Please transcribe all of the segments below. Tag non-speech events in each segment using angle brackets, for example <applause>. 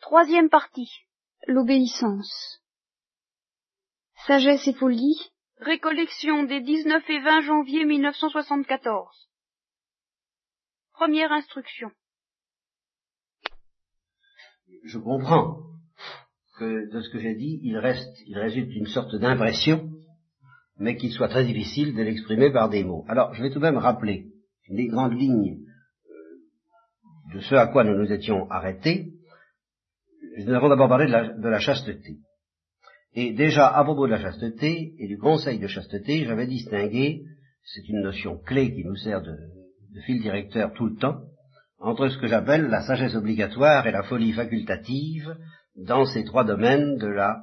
Troisième partie. L'obéissance. Sagesse et folie. Récollection des 19 et 20 janvier 1974. Première instruction. Je comprends que de ce que j'ai dit, il reste, il résulte une sorte d'impression, mais qu'il soit très difficile de l'exprimer par des mots. Alors, je vais tout de même rappeler les grandes lignes euh, de ce à quoi nous nous étions arrêtés. Nous avons d'abord parlé de la, chasteté. Et déjà, à propos de la chasteté et du conseil de chasteté, j'avais distingué, c'est une notion clé qui nous sert de, fil directeur tout le temps, entre ce que j'appelle la sagesse obligatoire et la folie facultative dans ces trois domaines de la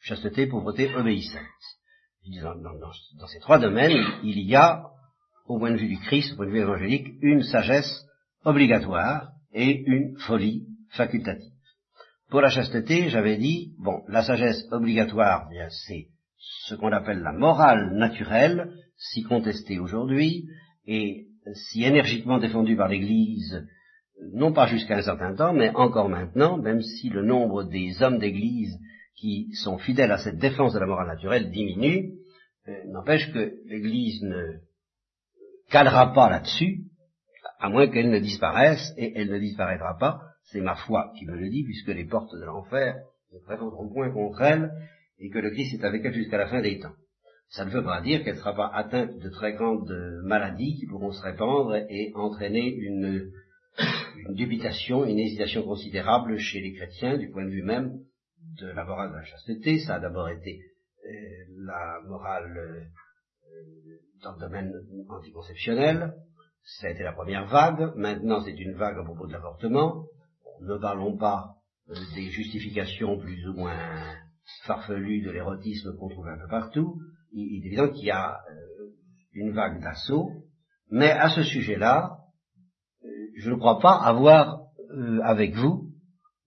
chasteté, pauvreté, obéissance. Dans, ces trois domaines, il y a, au point de vue du Christ, au point de vue évangélique, une sagesse obligatoire et une folie facultative. Pour la chasteté, j'avais dit, bon, la sagesse obligatoire, bien, c'est ce qu'on appelle la morale naturelle, si contestée aujourd'hui, et si énergiquement défendue par l'Église, non pas jusqu'à un certain temps, mais encore maintenant, même si le nombre des hommes d'Église qui sont fidèles à cette défense de la morale naturelle diminue, euh, n'empêche que l'Église ne calera pas là-dessus, à moins qu'elle ne disparaisse, et elle ne disparaîtra pas c'est ma foi qui me le dit, puisque les portes de l'enfer ne présenteront point contre elle, et que le Christ est avec elle jusqu'à la fin des temps. Ça ne veut pas dire qu'elle ne sera pas atteinte de très grandes maladies qui pourront se répandre et entraîner une, une dubitation, une hésitation considérable chez les chrétiens du point de vue même de la morale de la chasteté. Ça a d'abord été euh, la morale euh, dans le domaine anticonceptionnel, ça a été la première vague, maintenant c'est une vague à propos de l'avortement, ne parlons pas euh, des justifications plus ou moins farfelues de l'érotisme qu'on trouve un peu partout. Il, est évident qu'il y a euh, une vague d'assaut, mais à ce sujet-là, euh, je ne crois pas avoir, avec vous,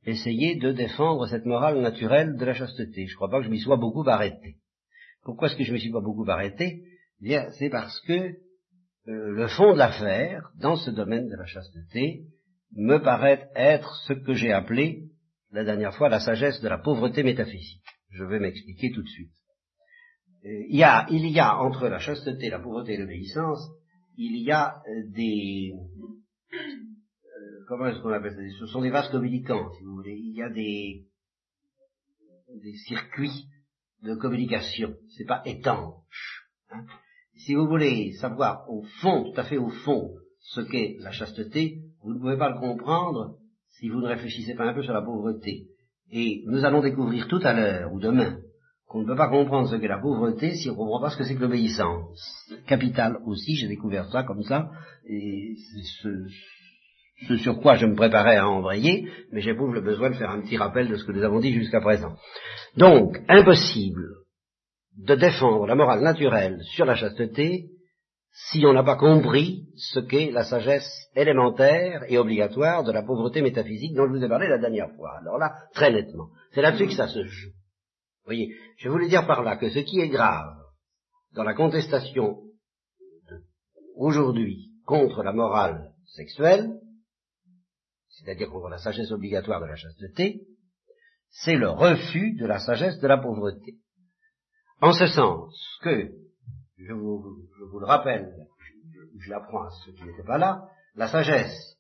essayé de défendre cette morale naturelle de la chasteté. Je ne crois pas que je m'y sois beaucoup arrêté. Pourquoi est-ce que je me suis pas beaucoup arrêté? Eh Bien, c'est parce que le fond de l'affaire, dans ce domaine de la chasteté, me paraît être ce que j'ai appelé la dernière fois la sagesse de la pauvreté métaphysique. Je vais m'expliquer tout de suite. Euh, il y, a, il y a entre la chasteté, la pauvreté et l'obéissance, il y a euh, des euh, comment est-ce qu'on appelle ça? Ce sont des vases communicants, si vous voulez. Il y a des des circuits de communication. C'est pas étanche. Hein. Si vous voulez savoir au fond, tout à fait au fond, ce qu'est la chasteté, vous ne pouvez pas le comprendre si vous ne réfléchissez pas un peu sur la pauvreté. Et nous allons découvrir tout à l'heure ou demain qu'on ne peut pas comprendre ce qu'est la pauvreté si on ne comprend pas ce que c'est que l'obéissance. Capital aussi, j'ai découvert ça comme ça, et c'est ce, sur quoi je me préparais à embrayer, mais j'éprouve le besoin de faire un petit rappel de ce que nous avons dit jusqu'à présent. Donc, impossible de défendre la morale naturelle sur la chasteté si on n'a pas compris ce qu'est la sagesse élémentaire et obligatoire de la pauvreté métaphysique dont je vous ai parlé la dernière fois. Alors là, très nettement, c'est là-dessus que ça se joue. Vous voyez, je voulais dire par là que ce qui est grave dans la contestation aujourd'hui contre la morale sexuelle, c'est-à-dire contre la sagesse obligatoire de la chasteté, c'est le refus de la sagesse de la pauvreté. En ce sens que je vous, le rappelle, je, l'apprends à ceux qui n'étaient pas là, la sagesse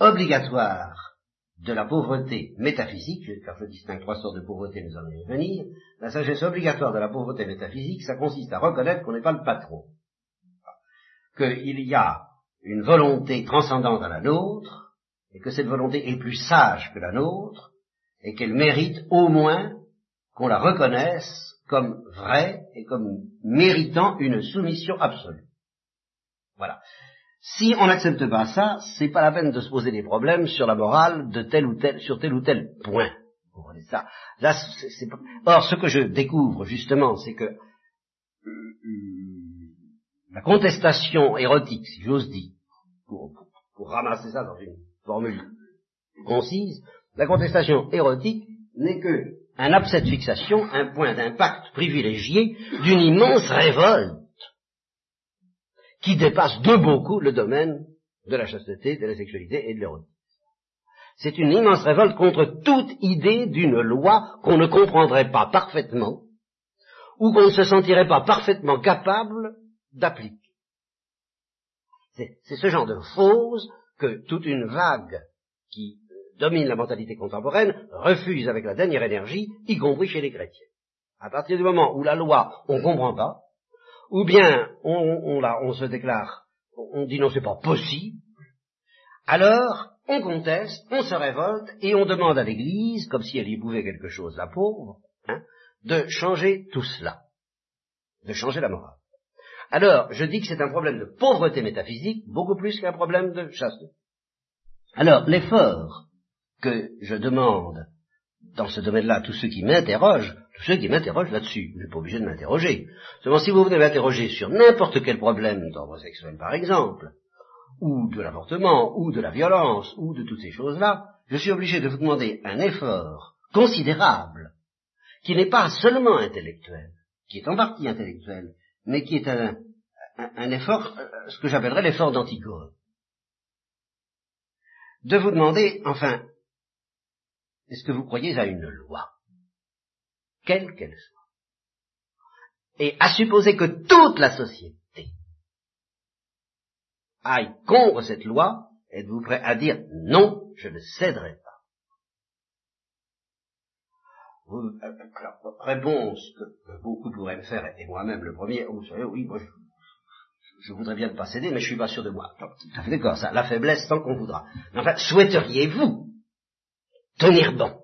obligatoire de la pauvreté métaphysique, car je distingue trois sortes de pauvreté, nous allons y revenir, la sagesse obligatoire de la pauvreté métaphysique, ça consiste à reconnaître qu'on n'est pas le patron, qu'il y a une volonté transcendante à la nôtre, et que cette volonté est plus sage que la nôtre, et qu'elle mérite au moins qu'on la reconnaisse comme vrai et comme méritant une soumission absolue. Voilà. Si on n'accepte pas ça, c'est pas la peine de se poser des problèmes sur la morale de tel ou tel, sur tel ou tel point. Vous ça? Là, Or, ce que je découvre justement, c'est que la contestation érotique, si j'ose dire, pour, pour ramasser ça dans une formule concise, la contestation érotique n'est que un abcès de fixation, un point d'impact privilégié d'une immense révolte qui dépasse de beaucoup le domaine de la chasteté, de la sexualité et de l'érotisme. C'est une immense révolte contre toute idée d'une loi qu'on ne comprendrait pas parfaitement ou qu'on ne se sentirait pas parfaitement capable d'appliquer. C'est ce genre de fausse que toute une vague qui domine la mentalité contemporaine refuse avec la dernière énergie, y compris chez les chrétiens. À partir du moment où la loi, on ne comprend pas, ou bien on, on se déclare, on dit non, c'est pas possible, alors on conteste, on se révolte et on demande à l'Église, comme si elle y pouvait quelque chose, la pauvre, hein, de changer tout cela, de changer la morale. Alors, je dis que c'est un problème de pauvreté métaphysique beaucoup plus qu'un problème de chasteté. Alors, l'effort que je demande dans ce domaine-là à tous ceux qui m'interrogent, tous ceux qui m'interrogent là-dessus, je n'ai pas obligé de m'interroger. Seulement, si vous venez m'interroger sur n'importe quel problème d'ordre sexuel, par exemple, ou de l'avortement, ou de la violence, ou de toutes ces choses-là, je suis obligé de vous demander un effort considérable, qui n'est pas seulement intellectuel, qui est en partie intellectuel, mais qui est un, effort, euh, ce que j'appellerais l'effort d'Antigone. De vous demander, enfin, est-ce que vous croyez à une loi, quelle qu'elle soit, et à supposer que toute la société aille contre cette loi, êtes-vous prêt à dire non, je ne céderai pas? Vous, euh, Réponse que, beaucoup pourraient me faire, et moi-même le premier, vous savez, oui, moi je, voudrais bien ne pas céder, mais je suis pas sûr de moi. D'accord, ça, la faiblesse tant qu'on voudra. Mais enfin, souhaiteriez-vous tenir bon.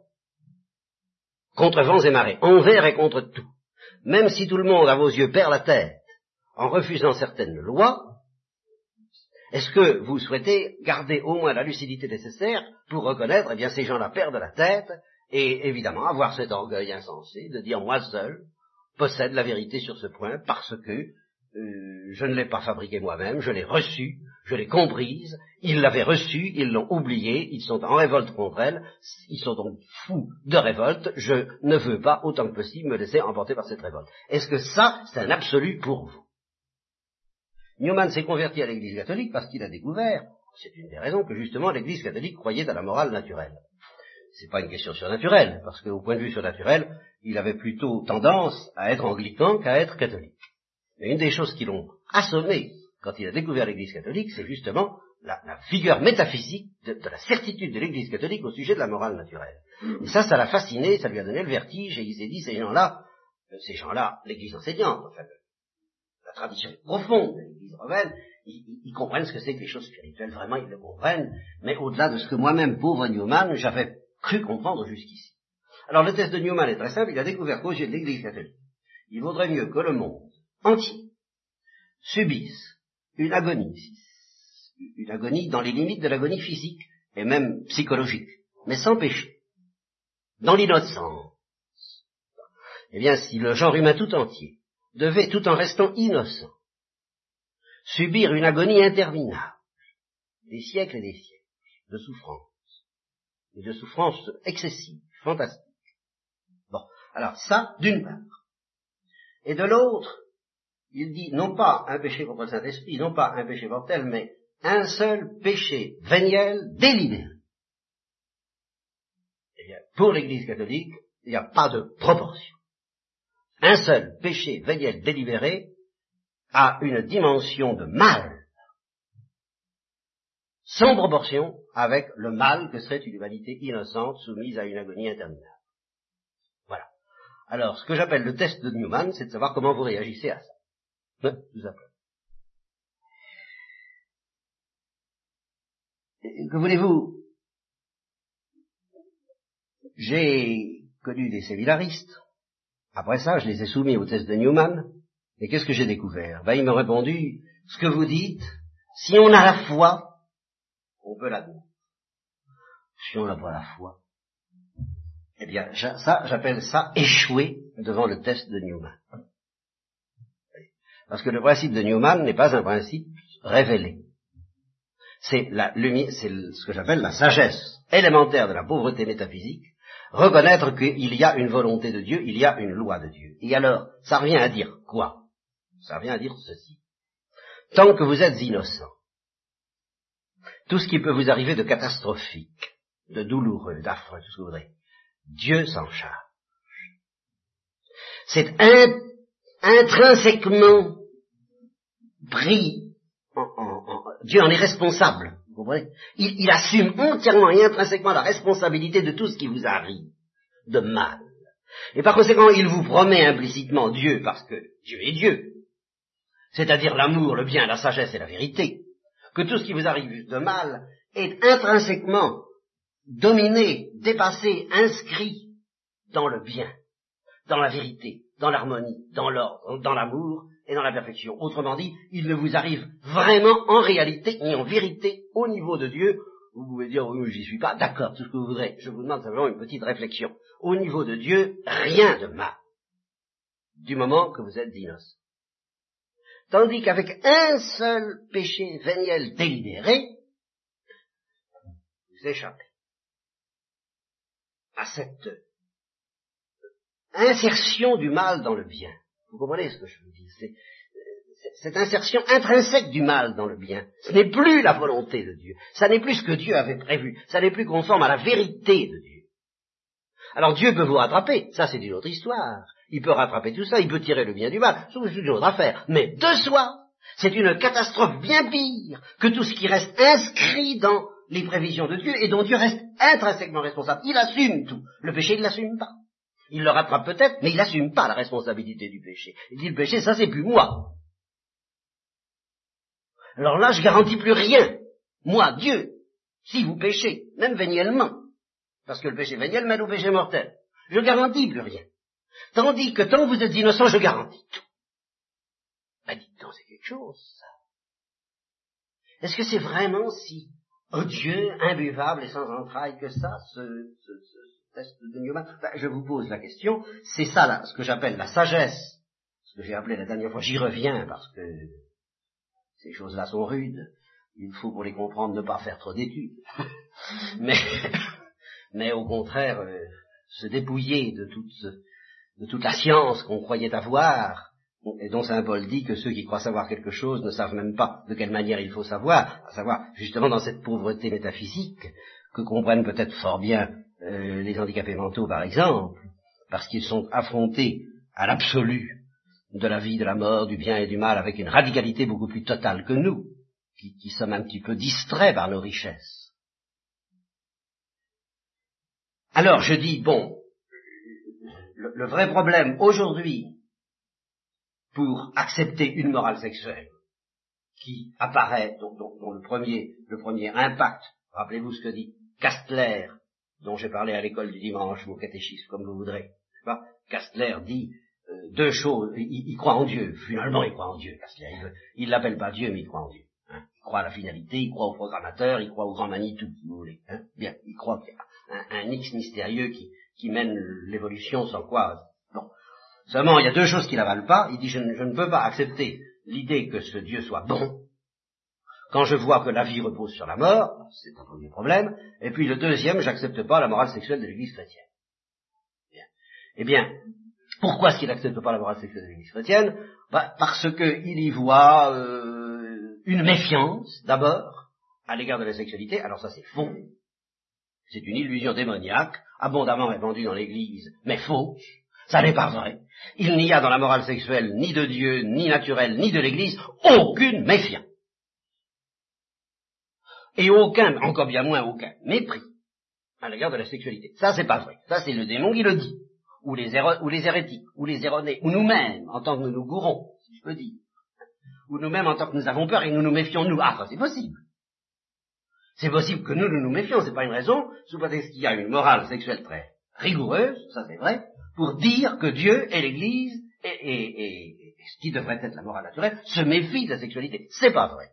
Contre vents et marées, envers et contre tout, même si tout le monde à vos yeux perd la tête en refusant certaines lois, est-ce que vous souhaitez garder au moins la lucidité nécessaire pour reconnaître, eh bien, ces gens-là perdent la tête, et évidemment avoir cet orgueil insensé de dire moi seul possède la vérité sur ce point parce que euh, je ne l'ai pas fabriqué moi-même, je l'ai reçu, je l'ai comprise, ils l'avaient reçu, ils l'ont oublié, ils sont en révolte contre elle, ils sont donc fous de révolte, je ne veux pas autant que possible me laisser emporter par cette révolte. Est-ce que ça, c'est un absolu pour vous? Newman s'est converti à l'Église catholique parce qu'il a découvert, c'est une des raisons que justement l'Église catholique croyait à la morale naturelle. C'est pas une question surnaturelle, parce qu'au point de vue surnaturel, il avait plutôt tendance à être anglican qu'à être catholique. Mais une des choses qui l'ont assommé quand il a découvert l'Église catholique, c'est justement la, vigueur métaphysique de, la certitude de l'Église catholique au sujet de la morale naturelle. Et ça, ça l'a fasciné, ça lui a donné le vertige, et il s'est dit, ces gens-là, euh, ces gens-là, l'Église enseignante, enfin, la tradition profonde de l'Église romaine, ils, comprennent ce que c'est que les choses spirituelles, vraiment ils le comprennent, mais au-delà de ce que moi-même, pauvre Newman, j'avais cru comprendre jusqu'ici. Alors le test de Newman est très simple, il a découvert qu'aux yeux de l'Église catholique, il vaudrait mieux que le monde entier subisse une agonie, une agonie dans les limites de l'agonie physique et même psychologique, mais sans péché, dans l'innocence. Eh bien, si le genre humain tout entier devait, tout en restant innocent, subir une agonie interminable, des siècles et des siècles de souffrance, et de souffrance excessive, fantastique. Bon, alors ça, d'une part. Et de l'autre, il dit non pas un péché contre le Saint-Esprit, non pas un péché mortel, mais un seul péché véniel délibéré. Eh bien, pour l'Église catholique, il n'y a pas de proportion un seul péché véniel délibéré a une dimension de mal sans proportion avec le mal que serait une humanité innocente soumise à une agonie interminable. Voilà. Alors, ce que j'appelle le test de Newman, c'est de savoir comment vous réagissez à ça. Tout simplement. Que voulez-vous? J'ai connu des séminaristes après ça, je les ai soumis au test de Newman, et qu'est-ce que j'ai découvert? Ben, ils m'ont répondu, ce que vous dites, si on a la foi, on peut l'admettre. Si on n'a pas la foi, eh bien, ça, j'appelle ça échouer devant le test de Newman. Parce que le principe de Newman n'est pas un principe révélé. C'est ce que j'appelle la sagesse élémentaire de la pauvreté métaphysique, reconnaître qu'il y a une volonté de Dieu, il y a une loi de Dieu. Et alors, ça revient à dire quoi? Ça revient à dire ceci. Tant que vous êtes innocent, tout ce qui peut vous arriver de catastrophique de douloureux, d'affreux, tout ce que vous voudrez. Dieu s'en charge. C'est intrinsèquement pris, Dieu en est responsable, vous comprenez? Il, il assume entièrement et intrinsèquement la responsabilité de tout ce qui vous arrive, de mal. Et par conséquent, il vous promet implicitement Dieu, parce que Dieu est Dieu, c'est-à-dire l'amour, le bien, la sagesse et la vérité, que tout ce qui vous arrive de mal est intrinsèquement dominé, dépassé, inscrit dans le bien, dans la vérité, dans l'harmonie, dans l'ordre, dans l'amour et dans la perfection. Autrement dit, il ne vous arrive vraiment en réalité ni en vérité au niveau de Dieu. Vous pouvez dire, oui, j'y suis pas, d'accord, tout ce que vous voudrez. Je vous demande simplement une petite réflexion. Au niveau de Dieu, rien de mal. Du moment que vous êtes innocent. Tandis qu'avec un seul péché véniel délibéré, vous échappez à cette insertion du mal dans le bien. Vous comprenez ce que je dire C'est cette insertion intrinsèque du mal dans le bien. Ce n'est plus la volonté de Dieu. Ça n'est plus ce que Dieu avait prévu. Ça n'est plus conforme à la vérité de Dieu. Alors Dieu peut vous rattraper. Ça, c'est une autre histoire. Il peut rattraper tout ça. Il peut tirer le bien du mal. C'est une autre affaire. Mais de soi, c'est une catastrophe bien pire que tout ce qui reste inscrit dans les prévisions de Dieu et dont Dieu reste intrinsèquement responsable. Il assume tout. Le péché, il ne l'assume pas. Il le rattrape peut-être, mais il n'assume pas la responsabilité du péché. Il dit le péché, ça c'est plus moi. Alors là, je garantis plus rien. Moi, Dieu, si vous péchez, même véniellement, parce que le péché véniel mène au péché mortel, je garantis plus rien. Tandis que tant que vous êtes innocent, je garantis tout. Ben dites donc, c'est quelque chose, ça. Est-ce que c'est vraiment si odieux, imbuvable et sans entrailles que ça, ce, Je vous pose la question, c'est ça là, ce que j'appelle la sagesse, ce que j'ai appelé la dernière fois, j'y reviens parce que ces choses-là sont rudes, il faut pour les comprendre ne pas faire trop d'études, <laughs> mais, mais au contraire euh, se dépouiller de toute, de toute la science qu'on croyait avoir, et dont Saint Paul dit que ceux qui croient savoir quelque chose ne savent même pas de quelle manière il faut savoir, à savoir justement dans cette pauvreté métaphysique que comprennent peut-être fort bien euh, les handicapés mentaux par exemple, parce qu'ils sont affrontés à l'absolu de la vie, de la mort, du bien et du mal avec une radicalité beaucoup plus totale que nous, qui, sommes un petit peu distraits par nos richesses. Alors je dis, bon, le, le vrai problème aujourd'hui pour accepter une morale sexuelle qui apparaît, dont, le, premier, le premier impact, rappelez-vous ce que dit Castler, dont j'ai parlé à l'école du dimanche ou au catéchisme, comme vous voudrez. Pas Castler dit euh, deux choses, il, croit en Dieu, finalement il croit en Dieu, Castler, il l'appelle pas Dieu, mais il croit en Dieu. Hein. Il croit à la finalité, il croit au programmateur, il croit au grand Manitou, si vous voulez. Hein. Bien, il croit qu'il y a un, X mystérieux qui, qui mène l'évolution sans quoi Seulement, il y a deux choses qu'il n'avale pas. Il dit, je ne, peux pas accepter l'idée que ce Dieu soit bon, quand je vois que la vie repose sur la mort, c'est un premier problème, et puis le deuxième, j'accepte pas la morale sexuelle de l'Église chrétienne. Eh bien, pourquoi est-ce qu'il n'accepte pas la morale sexuelle de l'Église chrétienne? Bah, Parce qu'il y voit euh, une méfiance, d'abord, à l'égard de la sexualité, alors ça c'est faux, c'est une illusion démoniaque, abondamment répandue dans l'Église, mais fausse, ça n'est pas vrai. Il n'y a dans la morale sexuelle ni de Dieu, ni naturelle, ni de l'Église, aucune méfiance. Et aucun, encore bien moins aucun, mépris à l'égard de la sexualité. Ça, c'est pas vrai. Ça, c'est le démon qui le dit. Ou les, ou les hérétiques, ou les erronés, ou nous-mêmes, en tant que nous nous gourons, si je peux dire. Ou nous-mêmes, en tant que nous avons peur et nous nous méfions, nous. Ah, ça, c'est possible. C'est possible que nous, nous nous méfions, c'est pas une raison, sous prétexte qu'il y a une morale sexuelle très rigoureuse, ça c'est vrai, pour dire que Dieu et l'Église et, ce qui devrait être la morale naturelle se méfient de la sexualité. C'est pas vrai.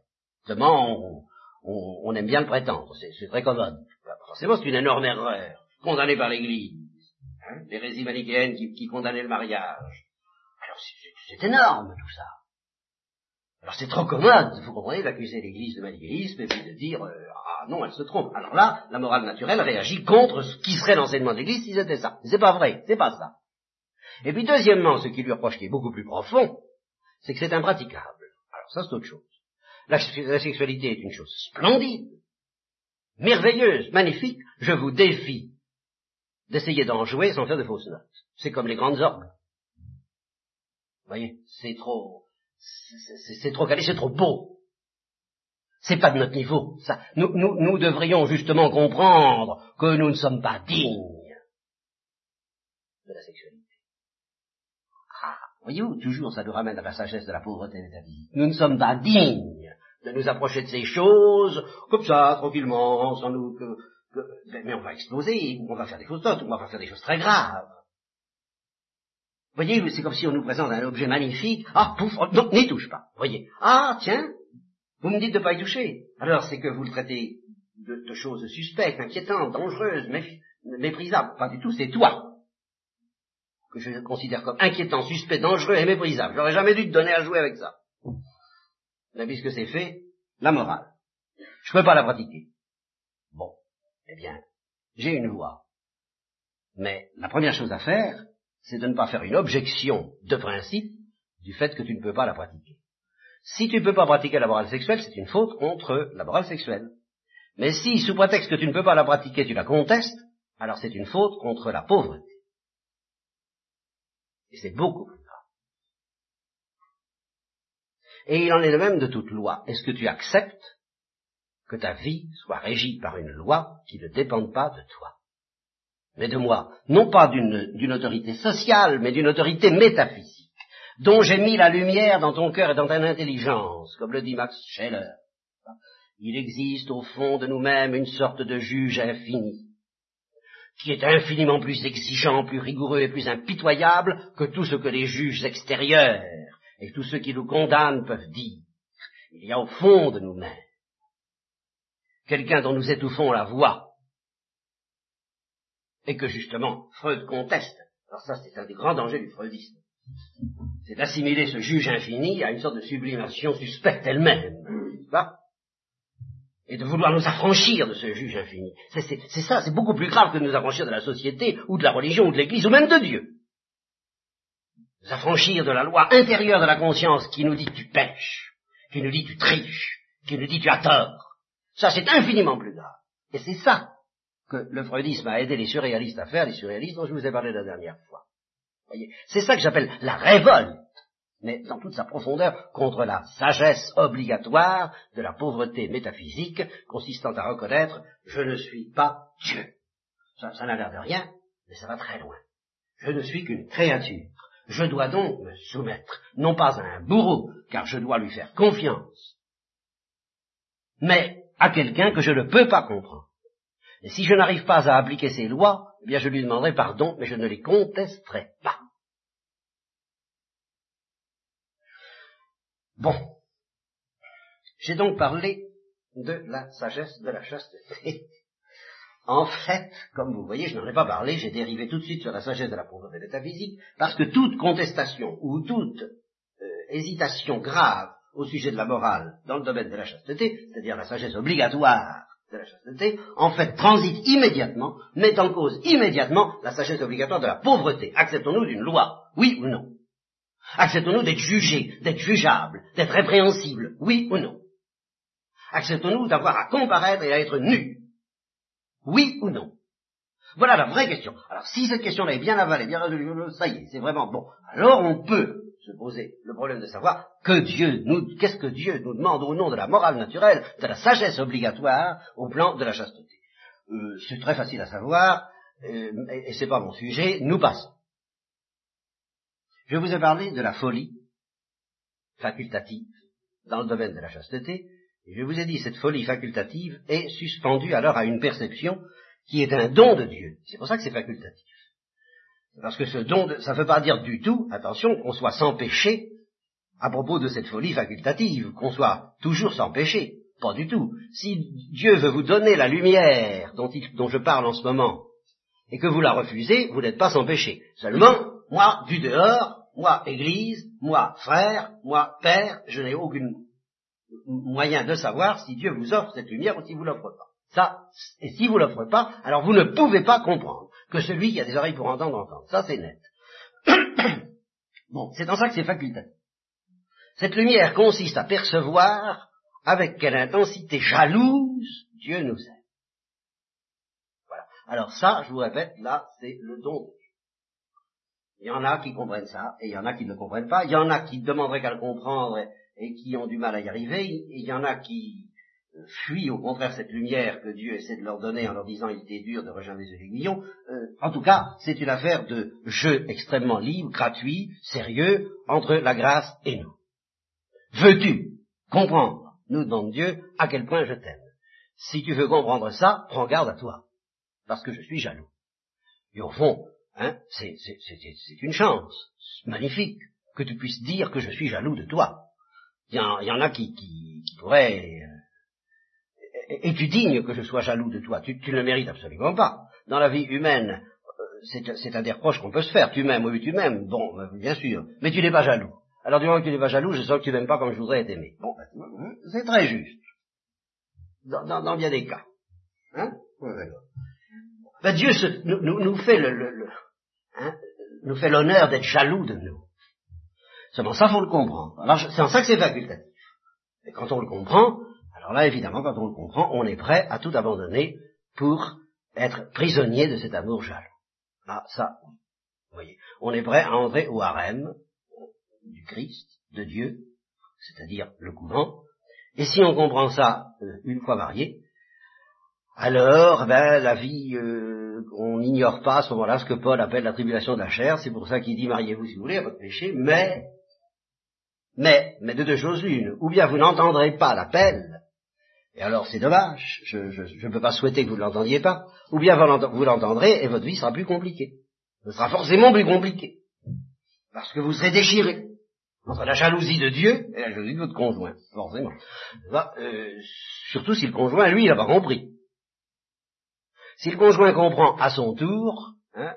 Seulement, on, aime bien le prétendre. C'est très commode. Forcément, c'est une énorme erreur, condamnée par l'Église. Hein, L'hérésie manichéenne qui, qui condamnait le mariage. Alors, c'est énorme tout ça. Alors c'est trop commode, vous comprenez, d'accuser l'Église de manichéisme et puis de dire euh, ah non, elle se trompe. Alors là, la morale naturelle réagit contre ce qui serait l'enseignement de l'Église si c'était ça. C'est pas vrai, c'est pas ça. Et puis deuxièmement, ce qui lui reproche qui est beaucoup plus profond, c'est que c'est impraticable. Alors ça c'est autre chose. La, sexualité est une chose splendide, merveilleuse, magnifique, je vous défie d'essayer d'en jouer sans faire de fausses notes. C'est comme les grandes orgues. Vous voyez, c'est trop, c'est trop calé, c'est trop beau. C'est pas de notre niveau. Ça, nous, nous, nous devrions justement comprendre que nous ne sommes pas dignes de la sexualité. Voyez-vous, toujours ça nous ramène à la sagesse de la pauvreté de la vie. Nous ne sommes pas dignes de nous approcher de ces choses, comme ça, tranquillement, sans nous... Que, mais on va exploser, on va faire des fausses notes, on va faire des choses très graves. Voyez, c'est comme si on nous présente un objet magnifique. Ah, pouf, oh, non, n'y touche pas. Voyez. Ah, tiens, vous me dites de ne pas y toucher. Alors c'est que vous le traitez de, choses suspectes, inquiétantes, dangereuses, méprisables. Pas du tout, c'est toi que je considère comme inquiétant, suspect, dangereux et méprisable. J'aurais jamais dû te donner à jouer avec ça. Mais puisque c'est fait, la morale. Je ne peux pas la pratiquer. Bon, eh bien, j'ai une loi. Mais la première chose à faire, c'est de ne pas faire une objection de principe du fait que tu ne peux pas la pratiquer. Si tu ne peux pas pratiquer la morale sexuelle, c'est une faute contre la morale sexuelle. Mais si, sous prétexte que tu ne peux pas la pratiquer, tu la contestes, alors c'est une faute contre la pauvreté. Et c'est beaucoup plus grave. Et il en est de même de toute loi. Est-ce que tu acceptes que ta vie soit régie par une loi qui ne dépende pas de toi? Mais de moi, non pas d'une autorité sociale, mais d'une autorité métaphysique, dont j'ai mis la lumière dans ton cœur et dans ton intelligence, comme le dit Max Scheller. Il existe au fond de nous-mêmes une sorte de juge infini, qui est infiniment plus exigeant, plus rigoureux et plus impitoyable que tout ce que les juges extérieurs et tous ceux qui nous condamnent peuvent dire. Il y a au fond de nous-mêmes quelqu'un dont nous étouffons la voix, et que justement Freud conteste. Alors ça, c'est un des grands dangers du freudisme. C'est d'assimiler ce juge infini à une sorte de sublimation suspecte elle-même, et de vouloir nous affranchir de ce juge infini. C'est ça, c'est beaucoup plus grave que de nous affranchir de la société, ou de la religion, ou de l'Église, ou même de Dieu. Nous affranchir de la loi intérieure de la conscience qui nous dit tu pêches, qui nous dit tu triches, qui nous dit tu as tort. Ça, c'est infiniment plus grave. Et c'est ça que le freudisme a aidé les surréalistes à faire, les surréalistes dont je vous ai parlé la dernière fois. C'est ça que j'appelle la révolte, mais dans toute sa profondeur, contre la sagesse obligatoire de la pauvreté métaphysique consistant à reconnaître je ne suis pas Dieu. Ça, n'a l'air de rien, mais ça va très loin. Je ne suis qu'une créature. Je dois donc me soumettre, non pas à un bourreau, car je dois lui faire confiance, mais à quelqu'un que je ne peux pas comprendre. Et si je n'arrive pas à appliquer ces lois, eh bien je lui demanderai pardon, mais je ne les contesterai pas. Bon. J'ai donc parlé de la sagesse de la chasteté. <laughs> En fait, comme vous voyez, je n'en ai pas parlé, j'ai dérivé tout de suite sur la sagesse de la pauvreté métaphysique, parce que toute contestation ou toute euh, hésitation grave au sujet de la morale dans le domaine de la chasteté, c'est-à-dire la sagesse obligatoire de la chasteté, en fait, transite immédiatement, met en cause immédiatement la sagesse obligatoire de la pauvreté. Acceptons-nous d'une loi, oui ou non? Acceptons-nous d'être jugés, d'être jugeables, d'être répréhensibles, oui ou non Acceptons-nous d'avoir à comparaître et à être nus, oui ou non Voilà la vraie question. Alors, si cette question-là est bien avalée, bien résolue, ça y est, c'est vraiment bon. Alors, on peut se poser le problème de savoir que Dieu nous, qu'est-ce que Dieu nous demande au nom de la morale naturelle, de la sagesse obligatoire au plan de la chasteté. Euh, c'est très facile à savoir, euh, et, c'est pas mon sujet, nous passons. Je vous ai parlé de la folie facultative dans le domaine de la chasteté, et je vous ai dit cette folie facultative est suspendue alors à une perception qui est un don de Dieu. C'est pour ça que c'est facultatif. Parce que ce don, ça ne veut pas dire du tout, attention, qu'on soit sans péché à propos de cette folie facultative, qu'on soit toujours sans péché. Pas du tout. Si Dieu veut vous donner la lumière dont, dont je parle en ce moment, et que vous la refusez, vous n'êtes pas sans péché. Seulement, moi, du dehors, moi, Église, moi, frère, moi, Père, je n'ai aucun moyen de savoir si Dieu vous offre cette lumière ou si vous l'offre pas. Ça, et si vous l'offre pas, alors vous ne pouvez pas comprendre que celui qui a des oreilles pour entendre entendre. Ça, c'est net. <coughs> bon, c'est dans ça que c'est facultatif. Cette lumière consiste à percevoir avec quelle intensité jalouse Dieu nous aime. Alors ça, je vous répète, là, c'est le don. Il y en a qui comprennent ça, et il y en a qui ne comprennent pas. Il y en a qui demanderaient qu'à le comprendre et, qui ont du mal à y arriver. Il y en a qui euh, fuient au contraire cette lumière que Dieu essaie de leur donner en leur disant il était dur de rejoindre les aiguillons. Euh, en tout cas, c'est une affaire de jeu extrêmement libre, gratuit, sérieux, entre la grâce et nous. Veux-tu comprendre, nous demande Dieu, à quel point je t'aime? Si tu veux comprendre ça, prends garde à toi, parce que je suis jaloux. Et au fond, Hein c'est, une chance magnifique que tu puisses dire que je suis jaloux de toi. Il y, en, a qui, qui, pourraient... Euh, es-tu digne que je sois jaloux de toi tu, tu, ne le mérites absolument pas. Dans la vie humaine, euh, c'est, un des reproches qu'on peut se faire. Tu m'aimes, oui, tu m'aimes. Bon, euh, bien sûr. Mais tu n'es pas jaloux. Alors du moment que tu n'es pas jaloux, je sens que tu m'aimes pas comme je voudrais être aimé. Bon, ben, c'est très juste. Dans, bien des cas. Hein? Ben, Dieu nous, nous, fait le, hein, nous fait l'honneur d'être jaloux de nous. Seulement ça, faut le comprendre. Alors c'est en ça que c'est facultatif. Et quand on le comprend, alors là, évidemment, quand on le comprend, on est prêt à tout abandonner pour être prisonnier de cet amour jaloux. Ah, ça, vous voyez, on est prêt à entrer au harem du Christ, de Dieu, c'est-à-dire le couvent. Et si on comprend ça euh, une fois marié, alors, ben, la vie, euh, on n'ignore pas à ce moment-là ce que Paul appelle la tribulation de la chair, c'est pour ça qu'il dit mariez-vous si vous voulez à votre péché, mais, mais, mais de deux choses l'une, ou bien vous n'entendrez pas l'appel, et alors c'est dommage, je ne peux pas souhaiter que vous ne l'entendiez pas, ou bien vous l'entendrez et votre vie sera plus compliquée. Ce sera forcément plus compliqué, parce que vous serez déchiré. Entre la jalousie de Dieu et la jalousie de votre conjoint, forcément. Euh, surtout si le conjoint, lui, il n'a pas compris. Si le conjoint comprend à son tour, hein,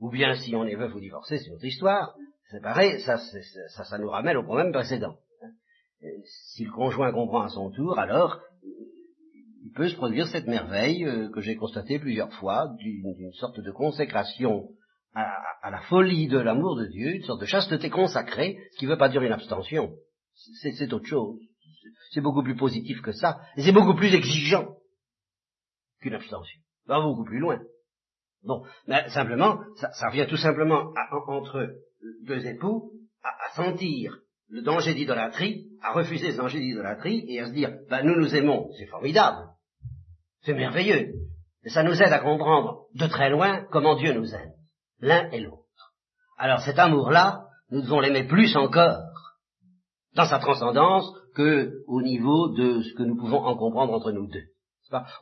ou bien si on est veuf ou divorcé, c'est autre histoire, c'est pareil, ça, ça, ça, nous ramène au problème précédent. Si le conjoint comprend à son tour, alors il peut se produire cette merveille euh, que j'ai constatée plusieurs fois, d'une sorte de consécration à, à, la folie de l'amour de Dieu, une sorte de chasteté consacrée, ce qui ne veut pas dire une abstention. C'est autre chose. C'est beaucoup plus positif que ça, et c'est beaucoup plus exigeant qu'une abstention va beaucoup plus loin. Bon, mais simplement, ça, ça revient tout simplement entre deux époux à, sentir le danger d'idolâtrie, à refuser ce danger d'idolâtrie et à se dire, ben, nous nous aimons, c'est formidable, c'est merveilleux, et ça nous aide à comprendre de très loin comment Dieu nous aime, l'un et l'autre. Alors cet amour-là, nous devons l'aimer plus encore dans sa transcendance que au niveau de ce que nous pouvons en comprendre entre nous deux.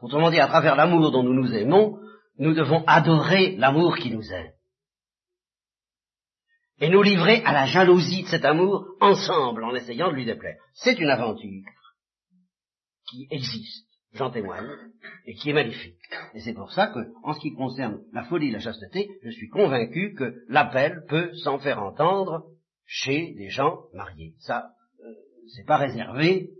Autrement dit, à travers l'amour dont nous nous aimons, nous devons adorer l'amour qui nous aime. Et nous livrer à la jalousie de cet amour ensemble en essayant de lui déplaire. C'est une aventure qui existe, j'en témoigne, et qui est magnifique. Et c'est pour ça que, en ce qui concerne la folie et la chasteté, je suis convaincu que l'appel peut s'en faire entendre chez des gens mariés. Ça, euh, c'est pas réservé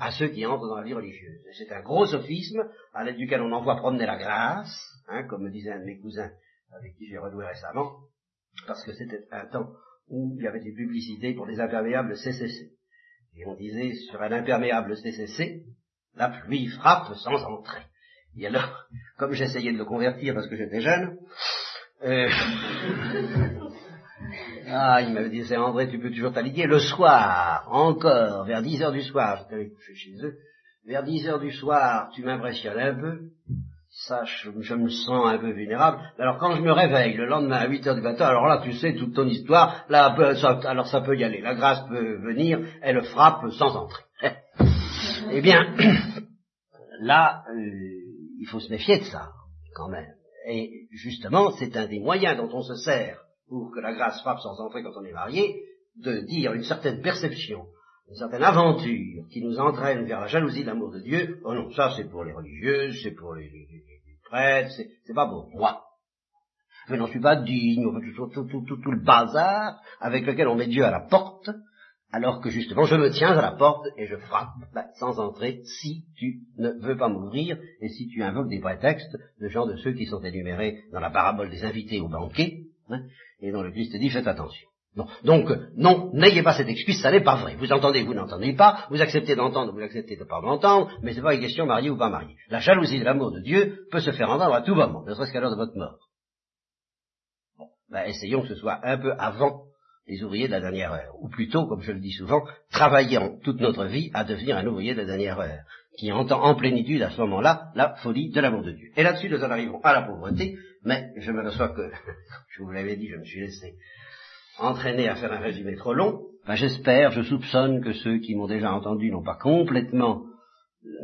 à ceux qui entrent dans la vie religieuse. C'est un gros sophisme à l'aide duquel on envoie promener la grâce, hein, comme me disait un de mes cousins avec qui j'ai renoué récemment, parce que c'était un temps où il y avait des publicités pour des imperméables CCC. Et on disait sur un imperméable CCC, la pluie frappe sans entrer. Et alors, comme j'essayais de le convertir parce que j'étais jeune, euh, ah, il m'avait dit, c'est André, tu peux toujours t'allier. Le soir, encore, vers 10 heures du soir, j'étais chez eux, vers 10 heures du soir, tu m'impressionnes un peu. Ça, je, me sens un peu vulnérable. Alors quand je me réveille le lendemain à 8 heures du matin, alors là, tu sais toute ton histoire, là, alors ça peut y aller. La grâce peut venir, elle frappe sans entrer. <laughs> eh bien, <clears throat> là, euh, il faut se méfier de ça, quand même. Et justement, c'est un des moyens dont on se sert pour que la grâce frappe sans entrer quand on est marié, de dire une certaine perception, une certaine aventure qui nous entraîne vers la jalousie de l'amour de Dieu, oh non, ça c'est pour les religieuses, c'est pour les, prêtres, c'est pas pour moi. Je n'en suis pas digne, tout, tout, tout, tout, le bazar avec lequel on met Dieu à la porte, alors que justement je me tiens à la porte et je frappe ben, sans entrer si tu ne veux pas m'ouvrir et si tu invoques des prétextes, de genre de ceux qui sont énumérés dans la parabole des invités au banquet, Hein, et dont le Christ dit faites attention. Donc, non, n'ayez pas cette excuse, ça n'est pas vrai. Vous entendez, vous n'entendez pas, vous acceptez d'entendre, vous acceptez de ne pas m'entendre, mais c'est pas une question mariée ou pas mariée. La jalousie de l'amour de Dieu peut se faire entendre à tout moment, ne serait-ce qu'à l'heure de votre mort. Bon, ben, essayons que ce soit un peu avant les ouvriers de la dernière heure, ou plutôt, comme je le dis souvent, travaillant toute notre vie à devenir un ouvrier de la dernière heure, qui entend en plénitude à ce moment-là la folie de l'amour de Dieu. Et là-dessus, nous en arrivons à la pauvreté, mais je m'aperçois que, <laughs> je vous l'avais dit, je me suis laissé entraîné à faire un résumé trop long, ben j'espère, je soupçonne que ceux qui m'ont déjà entendu n'ont pas complètement,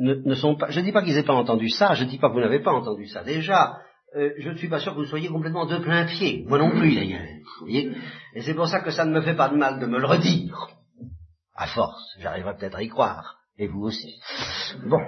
ne, sont pas, je ne dis pas qu'ils n'aient pas entendu ça, je ne dis pas que vous n'avez pas entendu ça déjà, euh, je ne suis pas sûr que vous soyez complètement de plein pied, moi non plus d'ailleurs, et c'est pour ça que ça ne me fait pas de mal de me le redire, à force, j'arriverai peut-être à y croire, et vous aussi. Bon.